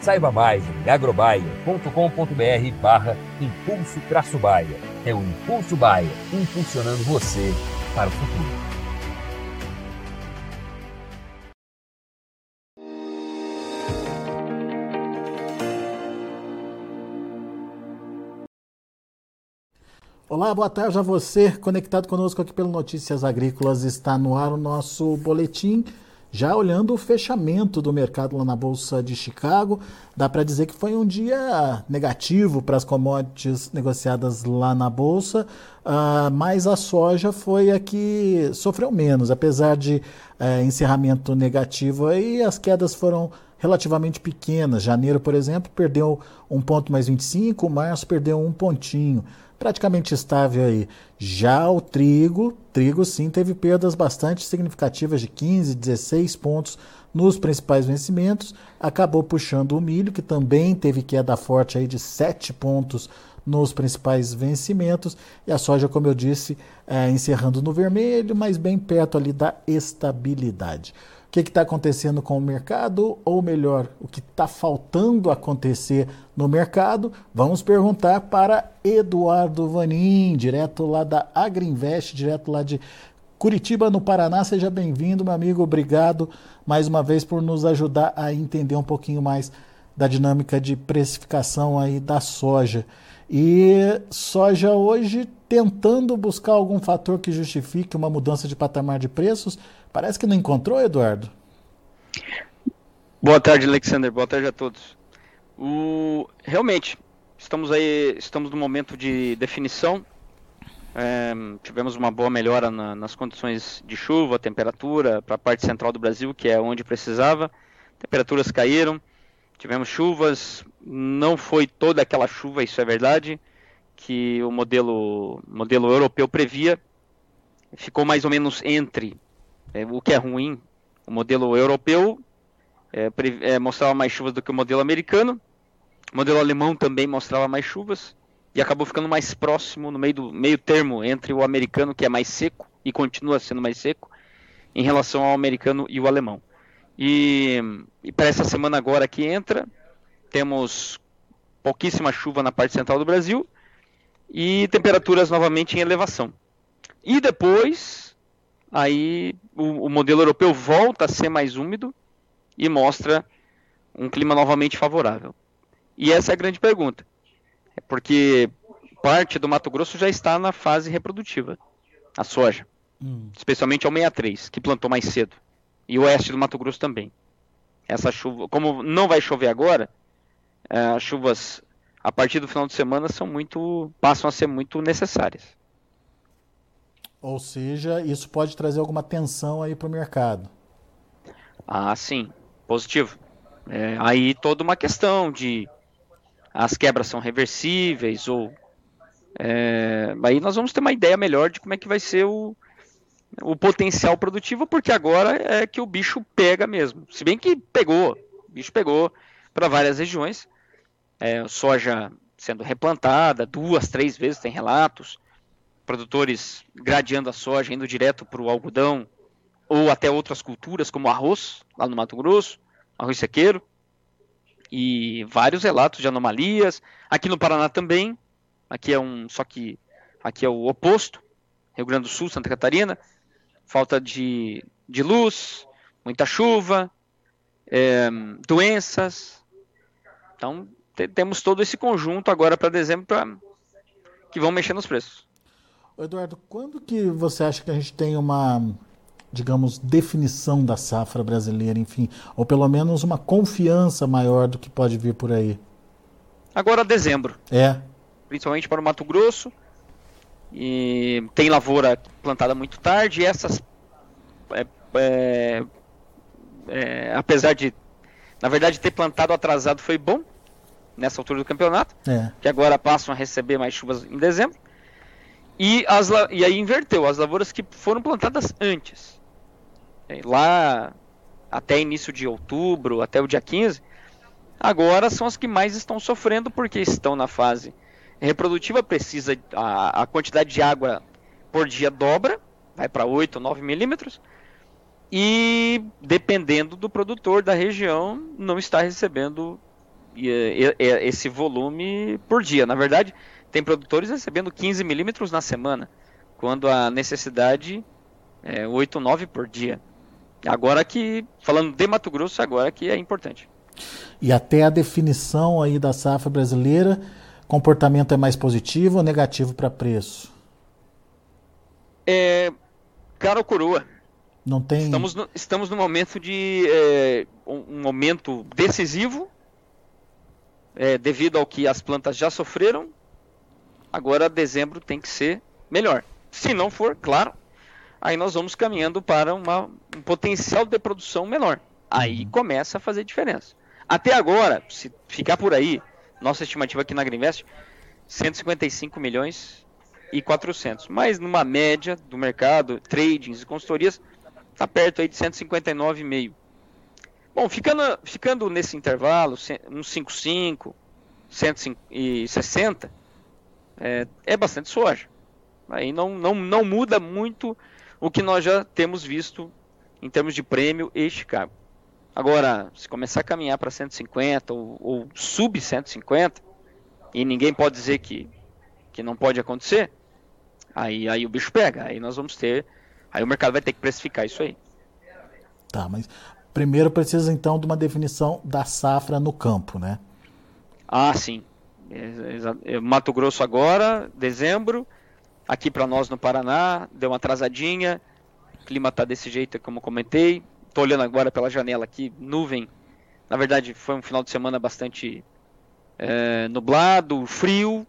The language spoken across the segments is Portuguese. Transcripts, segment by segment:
Saiba mais em agrobaia.com.br barra Impulso Traço Baia. É o Impulso Baia, impulsionando você para o futuro. Olá, boa tarde a você, conectado conosco aqui pelo Notícias Agrícolas. Está no ar o nosso boletim já olhando o fechamento do mercado lá na Bolsa de Chicago, dá para dizer que foi um dia negativo para as commodities negociadas lá na Bolsa, uh, mas a soja foi a que sofreu menos. Apesar de uh, encerramento negativo, aí as quedas foram relativamente pequenas. Janeiro, por exemplo, perdeu um ponto mais 25, março perdeu um pontinho praticamente estável aí. Já o trigo, trigo sim teve perdas bastante significativas de 15, 16 pontos nos principais vencimentos, acabou puxando o milho, que também teve queda forte aí de 7 pontos nos principais vencimentos, e a soja, como eu disse, é, encerrando no vermelho, mas bem perto ali da estabilidade. O que está acontecendo com o mercado, ou melhor, o que está faltando acontecer no mercado? Vamos perguntar para Eduardo Vanin, direto lá da Agriinvest, direto lá de Curitiba, no Paraná. Seja bem-vindo, meu amigo. Obrigado mais uma vez por nos ajudar a entender um pouquinho mais da dinâmica de precificação aí da soja. E soja hoje tentando buscar algum fator que justifique uma mudança de patamar de preços. Parece que não encontrou, Eduardo? Boa tarde, Alexander. Boa tarde a todos. O... Realmente, estamos aí, estamos no momento de definição. É, tivemos uma boa melhora na, nas condições de chuva, temperatura para a parte central do Brasil, que é onde precisava. Temperaturas caíram, tivemos chuvas, não foi toda aquela chuva, isso é verdade, que o modelo, modelo europeu previa. Ficou mais ou menos entre é, o que é ruim. O modelo europeu é, é, mostrava mais chuvas do que o modelo americano. O modelo alemão também mostrava mais chuvas e acabou ficando mais próximo no meio do meio termo entre o americano que é mais seco e continua sendo mais seco em relação ao americano e o alemão. E, e para essa semana agora que entra, temos pouquíssima chuva na parte central do Brasil e temperaturas novamente em elevação. E depois, aí o, o modelo europeu volta a ser mais úmido e mostra um clima novamente favorável. E essa é a grande pergunta. É porque parte do Mato Grosso já está na fase reprodutiva, a soja. Hum. Especialmente ao 63, que plantou mais cedo e o oeste do Mato Grosso também. Essa chuva, como não vai chover agora, é, as chuvas a partir do final de semana são muito passam a ser muito necessárias. Ou seja, isso pode trazer alguma tensão aí para o mercado. Ah, sim, positivo. É, aí toda uma questão de as quebras são reversíveis ou é, aí nós vamos ter uma ideia melhor de como é que vai ser o, o potencial produtivo, porque agora é que o bicho pega mesmo. Se bem que pegou, o bicho pegou para várias regiões. É, soja sendo replantada duas, três vezes, tem relatos. Produtores gradeando a soja, indo direto para o algodão, ou até outras culturas, como arroz, lá no Mato Grosso, arroz sequeiro. E vários relatos de anomalias. Aqui no Paraná também. Aqui é um. Só que aqui é o oposto. Rio Grande do Sul, Santa Catarina falta de, de luz, muita chuva, é, doenças. Então, temos todo esse conjunto agora para dezembro pra, que vão mexer nos preços. Eduardo, quando que você acha que a gente tem uma, digamos, definição da safra brasileira, enfim, ou pelo menos uma confiança maior do que pode vir por aí? Agora dezembro. É. Principalmente para o Mato Grosso. E tem lavoura plantada muito tarde. E essas, é, é, é, apesar de, na verdade, ter plantado atrasado foi bom nessa altura do campeonato, é. que agora passam a receber mais chuvas em dezembro. E, as, e aí inverteu, as lavouras que foram plantadas antes, é, lá até início de outubro, até o dia 15, agora são as que mais estão sofrendo porque estão na fase reprodutiva, precisa a, a quantidade de água por dia dobra, vai para 8 ou 9 milímetros, e dependendo do produtor da região, não está recebendo esse volume por dia. Na verdade, tem produtores recebendo 15 milímetros na semana, quando a necessidade é 8, 9 por dia. Agora que, falando de Mato Grosso, agora que é importante. E até a definição aí da safra brasileira, comportamento é mais positivo ou negativo para preço? É, cara ou coroa. Não tem... Estamos no, estamos no momento de é, um momento decisivo, é, devido ao que as plantas já sofreram Agora dezembro tem que ser melhor. Se não for, claro, aí nós vamos caminhando para uma, um potencial de produção menor. Aí uhum. começa a fazer diferença. Até agora, se ficar por aí, nossa estimativa aqui na Agriinvest, 155 milhões e 400. Mas numa média do mercado, tradings e consultorias, está perto aí de 159,5. Bom, ficando, ficando nesse intervalo, uns 55, 160, é, é bastante soja. Aí não, não, não muda muito o que nós já temos visto em termos de prêmio e Chicago. Agora, se começar a caminhar para 150 ou, ou sub 150, e ninguém pode dizer que, que não pode acontecer, aí, aí o bicho pega. Aí nós vamos ter. Aí o mercado vai ter que precificar isso aí. Tá, mas primeiro precisa então de uma definição da safra no campo, né? Ah, sim. É, Mato Grosso agora, dezembro. Aqui para nós no Paraná, deu uma atrasadinha. O clima tá desse jeito, como comentei. Tô olhando agora pela janela aqui, nuvem. Na verdade, foi um final de semana bastante é, nublado, frio.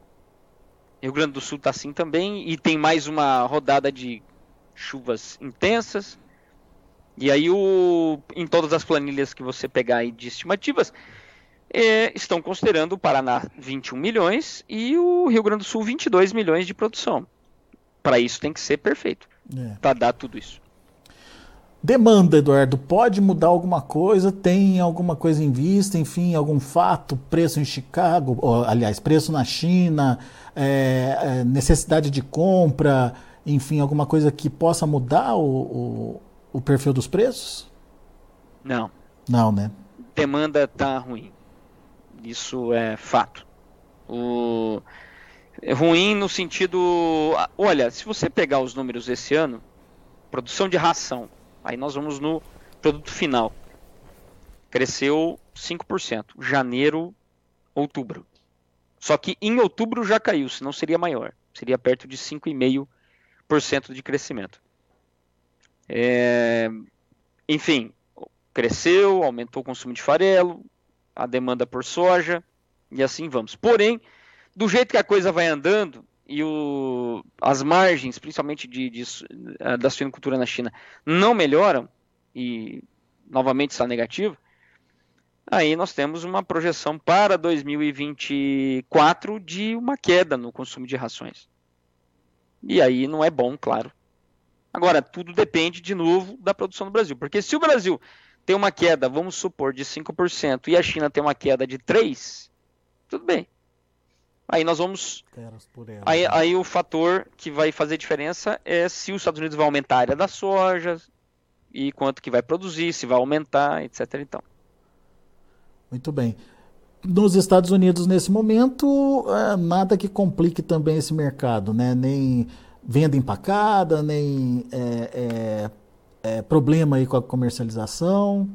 Rio Grande do Sul tá assim também. E tem mais uma rodada de chuvas intensas. E aí, o, em todas as planilhas que você pegar aí de estimativas, é, estão considerando o Paraná 21 milhões e o Rio Grande do Sul 22 milhões de produção. Para isso tem que ser perfeito, é. para dar tudo isso. Demanda, Eduardo, pode mudar alguma coisa? Tem alguma coisa em vista? Enfim, algum fato? Preço em Chicago, ou, aliás, preço na China, é, é, necessidade de compra, enfim, alguma coisa que possa mudar o, o, o perfil dos preços? Não. Não, né? Demanda tá ruim. Isso é fato. O... É ruim no sentido. Olha, se você pegar os números desse ano, produção de ração, aí nós vamos no produto final. Cresceu 5%. Janeiro, outubro. Só que em outubro já caiu, senão seria maior. Seria perto de 5,5% de crescimento. É... Enfim, cresceu, aumentou o consumo de farelo, a demanda por soja e assim vamos. Porém, do jeito que a coisa vai andando e o, as margens, principalmente de, de, eh, da suinocultura na China, não melhoram e novamente está negativo, aí nós temos uma projeção para 2024 de uma queda no consumo de rações. E aí não é bom, claro. Agora, tudo depende de novo da produção do Brasil, porque se o Brasil tem uma queda, vamos supor, de 5% e a China tem uma queda de 3%, tudo bem. Aí nós vamos. Aí, aí o fator que vai fazer diferença é se os Estados Unidos vai aumentar a área da soja e quanto que vai produzir, se vai aumentar, etc. Então. Muito bem. Nos Estados Unidos, nesse momento, é, nada que complique também esse mercado, né? Nem venda empacada, nem é, é, é, problema aí com a comercialização?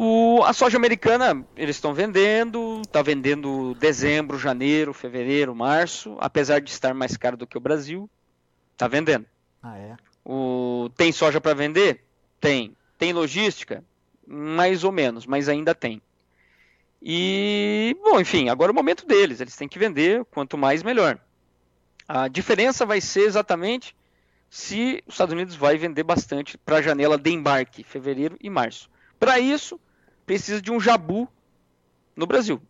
O, a soja americana, eles estão vendendo, está vendendo dezembro, janeiro, fevereiro, março, apesar de estar mais caro do que o Brasil, está vendendo. Ah, é? O, tem soja para vender? Tem. Tem logística? Mais ou menos, mas ainda tem. E, bom, enfim, agora é o momento deles, eles têm que vender, quanto mais melhor. A diferença vai ser exatamente se os Estados Unidos vai vender bastante para a janela de embarque, fevereiro e março. Para isso, precisa de um jabu no Brasil.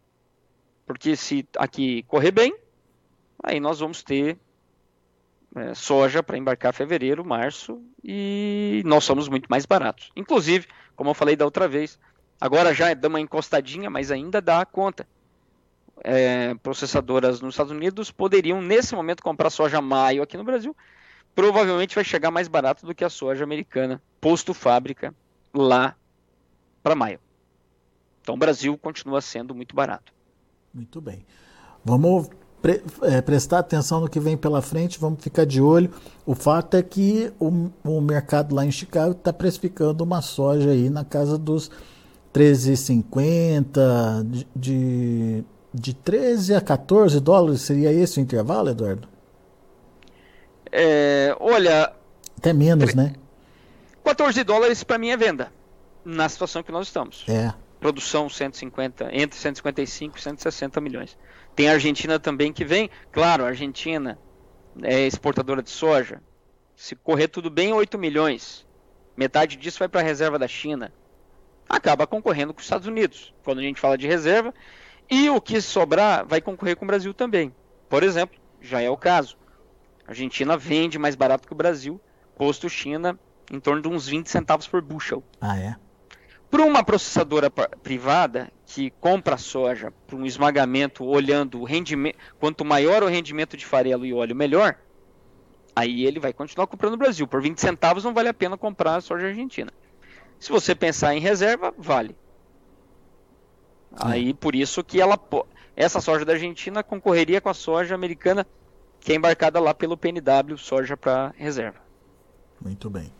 Porque se aqui correr bem, aí nós vamos ter é, soja para embarcar fevereiro, março e nós somos muito mais baratos. Inclusive, como eu falei da outra vez, agora já dá uma encostadinha, mas ainda dá conta. É, processadoras nos Estados Unidos poderiam nesse momento comprar soja maio aqui no Brasil. Provavelmente vai chegar mais barato do que a soja americana, posto fábrica lá para maio. Então o Brasil continua sendo muito barato. Muito bem. Vamos pre é, prestar atenção no que vem pela frente, vamos ficar de olho. O fato é que o, o mercado lá em Chicago está precificando uma soja aí na casa dos 13,50, de, de, de 13 a 14 dólares, seria esse o intervalo, Eduardo? É, olha. Até menos, né? 14 dólares para mim é venda, na situação que nós estamos. É. Produção 150, entre 155 e 160 milhões. Tem a Argentina também que vem. Claro, a Argentina é exportadora de soja. Se correr tudo bem, 8 milhões. Metade disso vai para a reserva da China. Acaba concorrendo com os Estados Unidos, quando a gente fala de reserva. E o que sobrar vai concorrer com o Brasil também. Por exemplo, já é o caso. A Argentina vende mais barato que o Brasil, posto China em torno de uns 20 centavos por bushel. Ah, é? Para uma processadora privada que compra soja para um esmagamento olhando o rendimento, quanto maior o rendimento de farelo e óleo, melhor, aí ele vai continuar comprando no Brasil. Por 20 centavos não vale a pena comprar a soja argentina. Se você pensar em reserva, vale. Aí por isso que ela essa soja da Argentina concorreria com a soja americana que é embarcada lá pelo PNW, soja para reserva. Muito bem.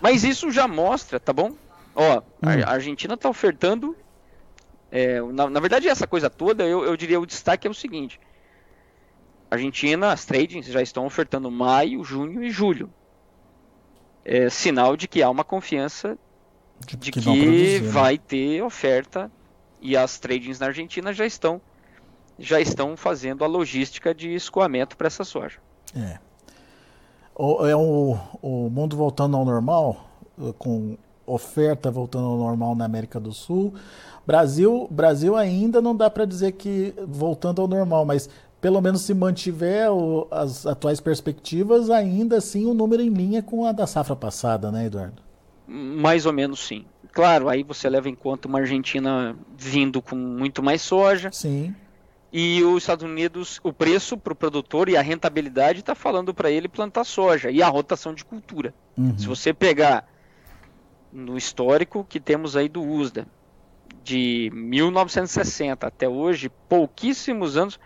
Mas isso já mostra, tá bom? Ó, hum. a Argentina está ofertando. É, na, na, verdade, essa coisa toda, eu, eu diria o destaque é o seguinte: a Argentina, as tradings já estão ofertando maio, junho e julho. É sinal de que há uma confiança de, de que, que né? vai ter oferta e as tradings na Argentina já estão já estão fazendo a logística de escoamento para essa soja. É. O, é o, o mundo voltando ao normal, com oferta voltando ao normal na América do Sul. Brasil, Brasil ainda não dá para dizer que voltando ao normal, mas pelo menos se mantiver o, as atuais perspectivas, ainda assim o número em linha com a da safra passada, né, Eduardo? Mais ou menos sim. Claro, aí você leva em conta uma Argentina vindo com muito mais soja. Sim. E os Estados Unidos, o preço para o produtor e a rentabilidade está falando para ele plantar soja e a rotação de cultura. Uhum. Se você pegar no histórico que temos aí do USDA, de 1960 até hoje, pouquíssimos anos,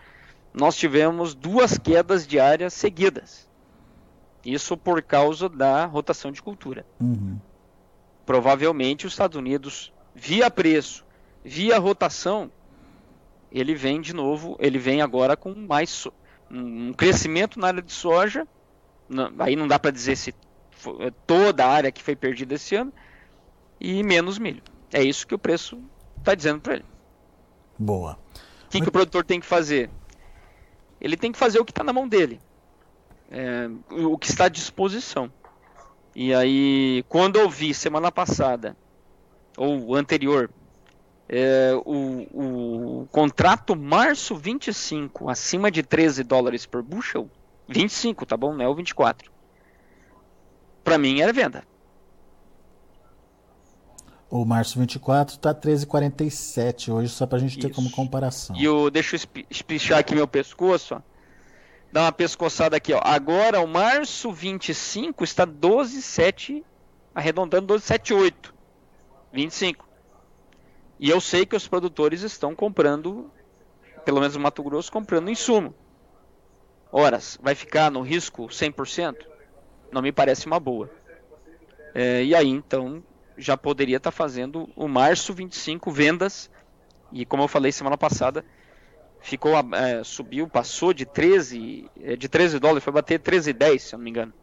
nós tivemos duas quedas diárias seguidas. Isso por causa da rotação de cultura. Uhum. Provavelmente os Estados Unidos, via preço, via rotação, ele vem de novo, ele vem agora com mais um crescimento na área de soja. Aí não dá para dizer se toda a área que foi perdida esse ano, e menos milho. É isso que o preço está dizendo para ele. Boa. O que, que, o produtor tem que fazer? Ele tem que fazer o que está na mão dele, é, o que está à disposição. E aí, quando eu vi semana passada, ou anterior, é, o, o contrato março 25 acima de 13 dólares por bushel, 25, tá bom? Não é o 24. Para mim era venda. O março 24 está 13,47 hoje, só para a gente ter como comparação. E o, deixa eu espichar aqui meu pescoço, ó. Dá uma pescoçada aqui, ó. Agora o março 25 está 12,7, arredondando 12,78. 25. E eu sei que os produtores estão comprando, pelo menos no Mato Grosso, comprando insumo. Horas, vai ficar no risco 100%? Não me parece uma boa. É, e aí, então, já poderia estar tá fazendo o março 25 vendas. E como eu falei semana passada, ficou é, subiu, passou de 13 é, de 13 dólares, foi bater 13,10, se eu não me engano.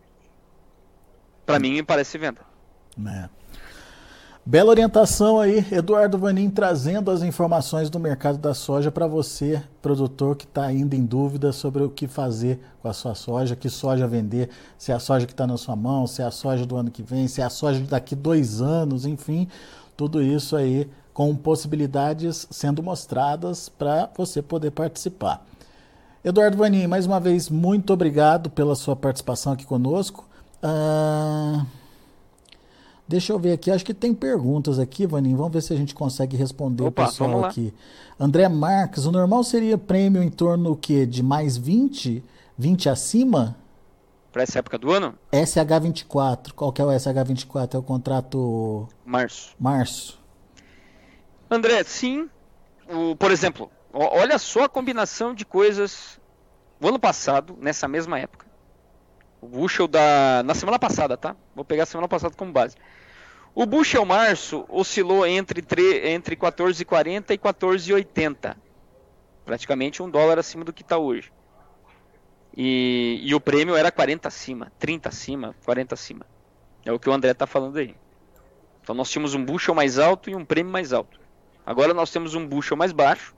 Para mim me parece venda. É. Bela orientação aí, Eduardo Vanin trazendo as informações do mercado da soja para você, produtor que está ainda em dúvida sobre o que fazer com a sua soja, que soja vender, se é a soja que está na sua mão, se é a soja do ano que vem, se é a soja daqui dois anos, enfim, tudo isso aí com possibilidades sendo mostradas para você poder participar. Eduardo Vanin, mais uma vez, muito obrigado pela sua participação aqui conosco. Uh... Deixa eu ver aqui, acho que tem perguntas aqui, Vaninho. Vamos ver se a gente consegue responder Opa, o pessoal aqui. André Marques, o normal seria prêmio em torno o quê? De mais 20? 20 acima? Para essa época do ano? SH24. Qual que é o SH24? É o contrato. Março. Março. André, sim. O, por exemplo, olha só a combinação de coisas. O ano passado, nessa mesma época, o bushel da. Na semana passada, tá? Vou pegar a semana passada como base. O bushel março oscilou entre, tre... entre 14,40 e 14,80. Praticamente um dólar acima do que está hoje. E... e, o prêmio era 40 acima, 30 acima, 40 acima. É o que o André está falando aí. Então nós tínhamos um bushel mais alto e um prêmio mais alto. Agora nós temos um bushel mais baixo,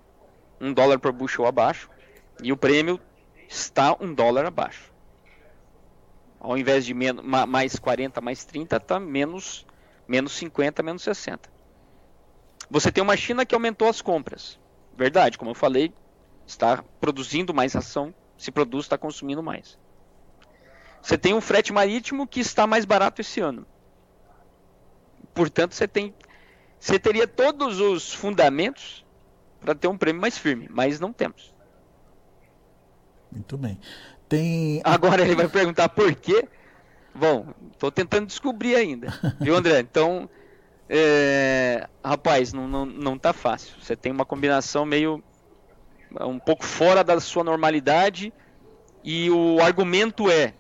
um dólar por bushel abaixo, e o prêmio está um dólar abaixo ao invés de menos, mais 40, mais 30, está menos, menos 50, menos 60. Você tem uma China que aumentou as compras. Verdade, como eu falei, está produzindo mais ação, se produz, está consumindo mais. Você tem um frete marítimo que está mais barato esse ano. Portanto, você tem você teria todos os fundamentos para ter um prêmio mais firme, mas não temos. Muito bem. Tem... Agora ele vai perguntar por quê. Bom, estou tentando descobrir ainda. Viu, André? Então, é... rapaz, não, não, não tá fácil. Você tem uma combinação meio. um pouco fora da sua normalidade. E o argumento é.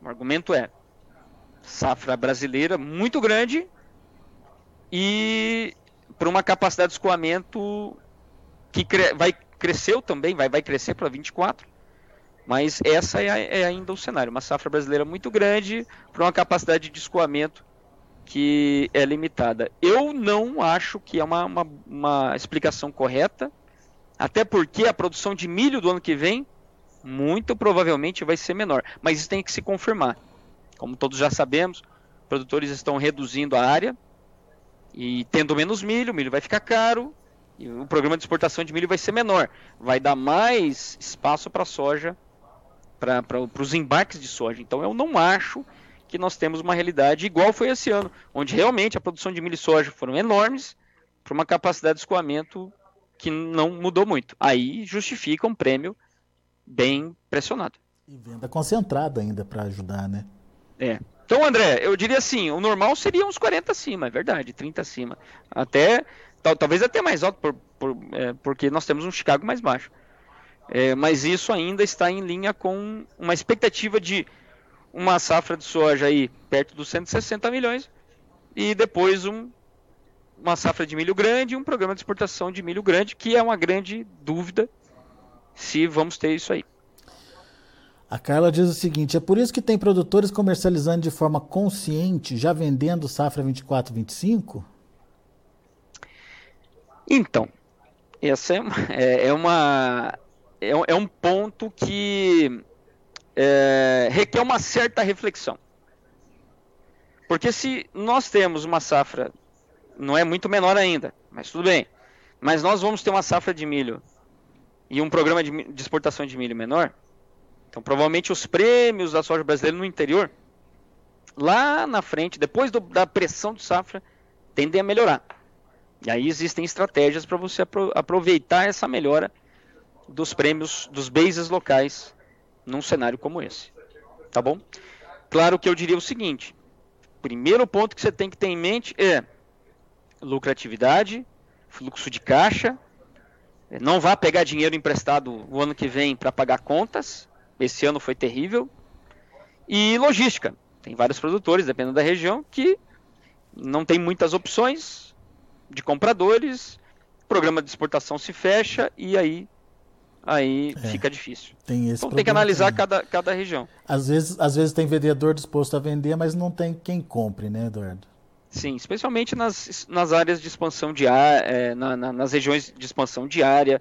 O argumento é. Safra brasileira muito grande. E para uma capacidade de escoamento que cre... vai cresceu também, vai, vai crescer para 24 mas essa é, é, ainda o cenário. Uma safra brasileira muito grande para uma capacidade de escoamento que é limitada. Eu não acho que é uma, uma, uma, explicação correta, até porque a produção de milho do ano que vem muito provavelmente vai ser menor. Mas isso tem que se confirmar. Como todos já sabemos, produtores estão reduzindo a área e tendo menos milho, o milho vai ficar caro e o programa de exportação de milho vai ser menor. Vai dar mais espaço para soja para os embarques de soja. Então eu não acho que nós temos uma realidade igual foi esse ano, onde realmente a produção de milho e soja foram enormes para uma capacidade de escoamento que não mudou muito. Aí justifica um prêmio bem pressionado. E venda concentrada ainda para ajudar, né? É. Então, André, eu diria assim, o normal seria uns 40 acima, é verdade, 30 acima. Até, tal, talvez até mais alto, por, por, é, porque nós temos um Chicago mais baixo. É, mas isso ainda está em linha com uma expectativa de uma safra de soja aí perto dos 160 milhões e depois um, uma safra de milho grande e um programa de exportação de milho grande, que é uma grande dúvida se vamos ter isso aí. A Carla diz o seguinte: é por isso que tem produtores comercializando de forma consciente, já vendendo safra 24, 25? Então, essa é, é, é uma é, é um ponto que é, requer uma certa reflexão. Porque se nós temos uma safra, não é muito menor ainda, mas tudo bem, mas nós vamos ter uma safra de milho e um programa de, de exportação de milho menor, então provavelmente os prêmios da soja brasileira no interior, lá na frente, depois do, da pressão de safra, tendem a melhorar. E aí existem estratégias para você aproveitar essa melhora dos prêmios dos bases locais num cenário como esse. Tá bom? Claro que eu diria o seguinte: primeiro ponto que você tem que ter em mente é lucratividade, fluxo de caixa. Não vá pegar dinheiro emprestado o ano que vem para pagar contas. Esse ano foi terrível. E logística. Tem vários produtores, dependendo da região, que não tem muitas opções de compradores, o programa de exportação se fecha e aí aí é, fica difícil. Tem então tem que analisar cada, cada região. Às vezes, às vezes tem vendedor disposto a vender, mas não tem quem compre, né, Eduardo? Sim, especialmente nas, nas áreas de expansão diária, é, na, na, nas regiões de expansão diária,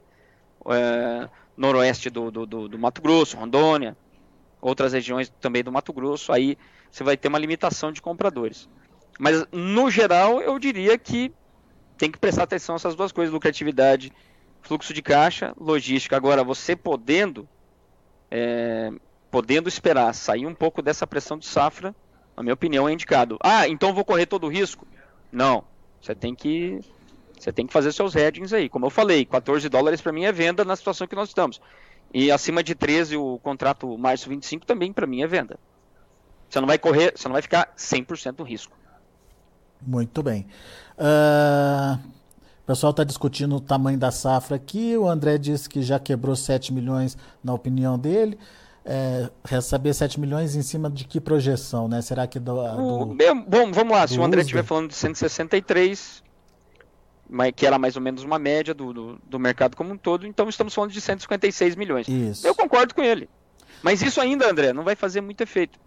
é, noroeste do, do, do, do, Mato Grosso, Rondônia, outras regiões também do Mato Grosso, aí você vai ter uma limitação de compradores. Mas, no geral, eu diria que tem que prestar atenção a essas duas coisas, lucratividade fluxo de caixa, logística. Agora, você podendo, é, podendo esperar sair um pouco dessa pressão de safra, na minha opinião, é indicado. Ah, então vou correr todo o risco? Não. Você tem que você tem que fazer seus hedgings aí. Como eu falei, 14 dólares para mim é venda na situação que nós estamos. E acima de 13 o contrato março 25 também para mim é venda. Você não vai correr, você não vai ficar 100% no risco. Muito bem. Uh, o pessoal está discutindo o tamanho da safra aqui. O André disse que já quebrou 7 milhões, na opinião dele. É, saber 7 milhões em cima de que projeção, né? Será que do. do bom, vamos lá. Se o André estiver falando de 163, que era mais ou menos uma média do, do, do, mercado como um todo, então estamos falando de 156 milhões. Isso. Eu concordo com ele. Mas isso ainda, André, não vai fazer muito efeito.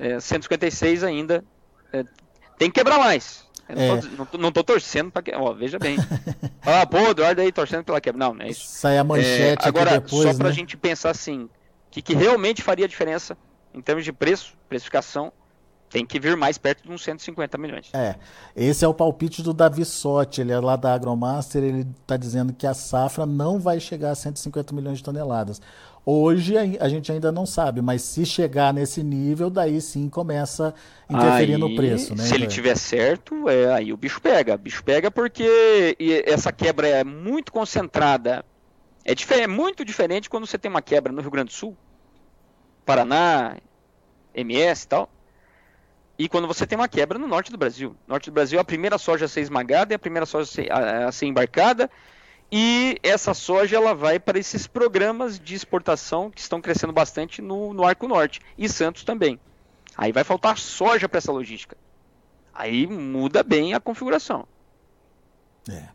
É, 156 ainda. É, tem que quebrar mais. É. Não, tô, não, tô, torcendo para que. Ó, veja bem. ah, pô, Eduardo aí torcendo pela quebra. Não, não é isso. Sai a manchete é, agora, depois, só para a né? gente pensar assim, que, que realmente faria diferença em termos de preço, precificação, tem que vir mais perto de uns 150 milhões. É, esse é o palpite do Davi Sotti, ele é lá da Agromaster, ele está dizendo que a safra não vai chegar a 150 milhões de toneladas. Hoje a gente ainda não sabe, mas se chegar nesse nível, daí sim começa a interferir aí, no preço, né? Se ele tiver certo, é, aí o bicho pega. O bicho pega porque essa quebra é muito concentrada. É, é muito diferente quando você tem uma quebra no Rio Grande do Sul, Paraná, MS e tal. E quando você tem uma quebra no norte do Brasil. No norte do Brasil, a primeira soja a ser esmagada e a primeira soja a ser, a, a ser embarcada e essa soja ela vai para esses programas de exportação que estão crescendo bastante no, no Arco Norte e Santos também. Aí vai faltar soja para essa logística. Aí muda bem a configuração. É.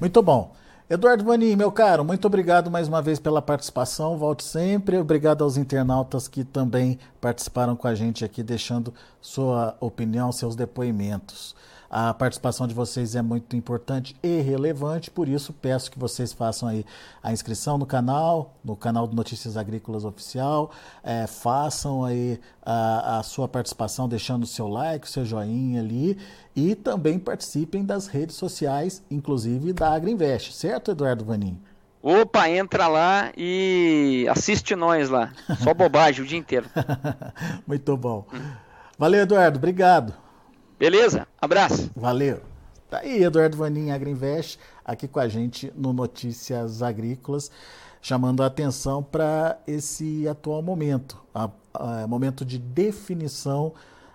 Muito bom. Eduardo Vanin, meu caro, muito obrigado mais uma vez pela participação. Volte sempre. Obrigado aos internautas que também participaram com a gente aqui, deixando sua opinião, seus depoimentos. A participação de vocês é muito importante e relevante, por isso peço que vocês façam aí a inscrição no canal, no canal do Notícias Agrícolas Oficial, é, façam aí a, a, sua participação deixando o seu like, o seu joinha ali e também participem das redes sociais, inclusive da Agriinvest, certo, Eduardo Vanin? Opa, entra lá e assiste nós lá. Só bobagem o dia inteiro. Muito bom. Valeu, Eduardo. Obrigado. Beleza? Abraço. Valeu. Tá aí, Eduardo Vanin, Agriinvest, aqui com a gente no Notícias Agrícolas, chamando a atenção para esse atual momento, a, a, momento de definição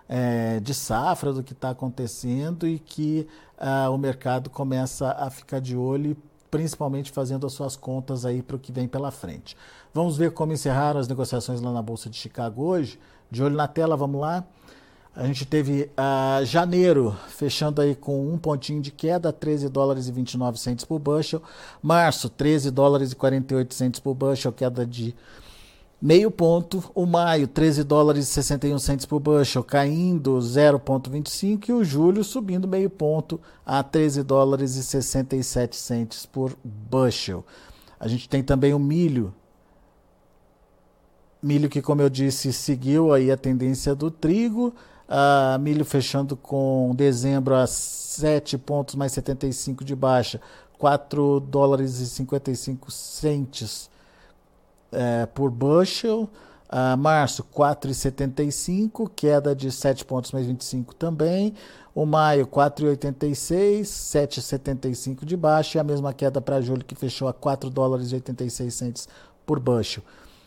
é, de safra do que está acontecendo e que a, o mercado começa a ficar de olho, principalmente fazendo as suas contas aí para o que vem pela frente. Vamos ver como encerraram as negociações lá na Bolsa de Chicago hoje. De olho na tela, vamos lá. A gente teve uh, janeiro fechando aí com um pontinho de queda, 13 dólares e 29 centos por bushel. Março, 13 dólares e 48 centos por bushel, queda de meio ponto. O maio, 13 dólares e 61 centos por bushel, caindo 0,25. E o julho subindo meio ponto a 13 dólares e 67 centos por bushel. A gente tem também o milho milho que, como eu disse, seguiu aí a tendência do trigo. Uh, milho fechando com dezembro a 7 pontos mais 75 de baixa, 4 dólares e 55 centes é, por bushel. Uh, março, 4,75, queda de 7 pontos mais 25 também. O maio, 4,86, 7,75 de baixa. E a mesma queda para julho, que fechou a 4 dólares e 86 centes por bushel.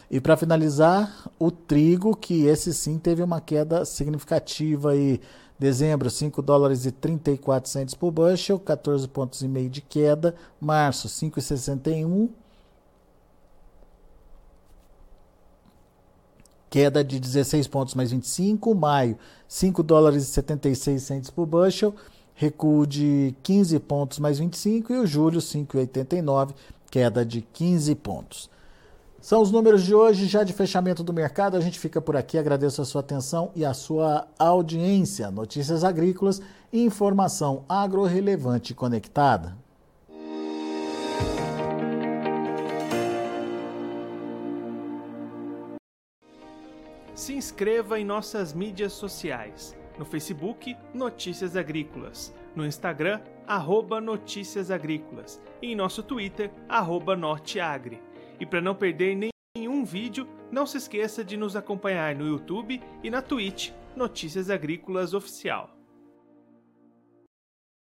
E para finalizar, o trigo, que esse sim teve uma queda significativa aí. Dezembro, 5 dólares e 34 centos por bushel, 14 pontos e meio de queda. Março, 5,61. queda de 16 pontos mais 25. Maio, 5 dólares e 76 centes por bushel, recuo de 15 pontos mais 25. E o julho, 5,89, queda de 15 pontos. São os números de hoje, já de fechamento do mercado. A gente fica por aqui. Agradeço a sua atenção e a sua audiência. Notícias agrícolas informação agro-relevante conectada. Se inscreva em nossas mídias sociais. No Facebook, Notícias Agrícolas. No Instagram, arroba Notícias Agrícolas. E em nosso Twitter, arroba Norteagri. E para não perder nenhum vídeo, não se esqueça de nos acompanhar no YouTube e na Twitch Notícias Agrícolas Oficial.